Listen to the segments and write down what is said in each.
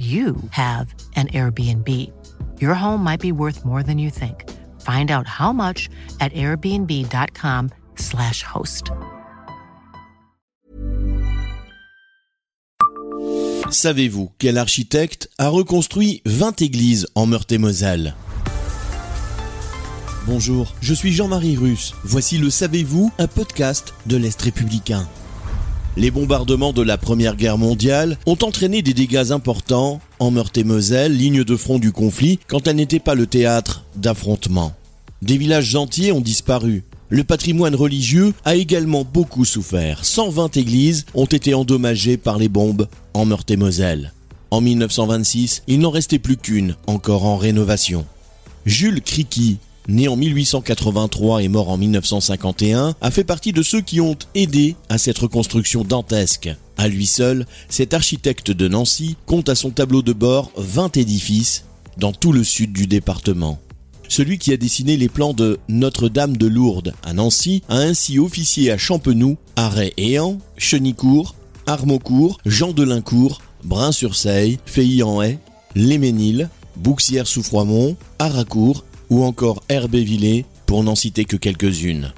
you have an Airbnb. Your home might be worth more than you think. Find out how much at airbnb.com/slash host. Savez-vous quel architecte a reconstruit 20 églises en Meurthe-et-Moselle? Bonjour, je suis Jean-Marie Russe. Voici le Savez-vous, un podcast de l'Est républicain. Les bombardements de la Première Guerre mondiale ont entraîné des dégâts importants en Meurthe-et-Moselle, ligne de front du conflit, quand elle n'était pas le théâtre d'affrontements. Des villages entiers ont disparu. Le patrimoine religieux a également beaucoup souffert. 120 églises ont été endommagées par les bombes en Meurthe-et-Moselle. En 1926, il n'en restait plus qu'une, encore en rénovation. Jules Criqui, né en 1883 et mort en 1951, a fait partie de ceux qui ont aidé à cette reconstruction dantesque. À lui seul, cet architecte de Nancy compte à son tableau de bord 20 édifices dans tout le sud du département. Celui qui a dessiné les plans de Notre-Dame de Lourdes à Nancy a ainsi officié à Champenoux, Arrêt-Éan, Chenicourt, Armaucourt, Jean de Lincourt, Brun-sur-Seille, Feilly-en-Haye, Léménil, Bouxières-sous-Froimont, Aracourt ou encore Herbévillers, pour n'en citer que quelques-unes.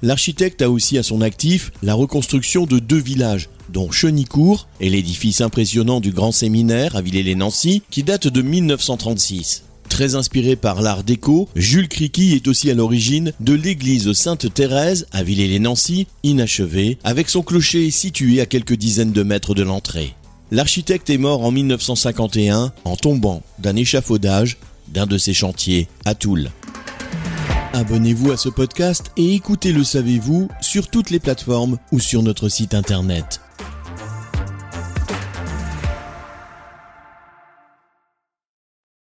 L'architecte a aussi à son actif la reconstruction de deux villages, dont Chenicourt et l'édifice impressionnant du Grand Séminaire à Villers-les-Nancy, qui date de 1936. Très inspiré par l'art déco, Jules Criqui est aussi à l'origine de l'église Sainte-Thérèse à Villers-les-Nancy, inachevée, avec son clocher situé à quelques dizaines de mètres de l'entrée. L'architecte est mort en 1951 en tombant d'un échafaudage d'un de ses chantiers à Toul. Abonnez-vous à ce podcast et écoutez Le Savez-vous sur toutes les plateformes ou sur notre site internet.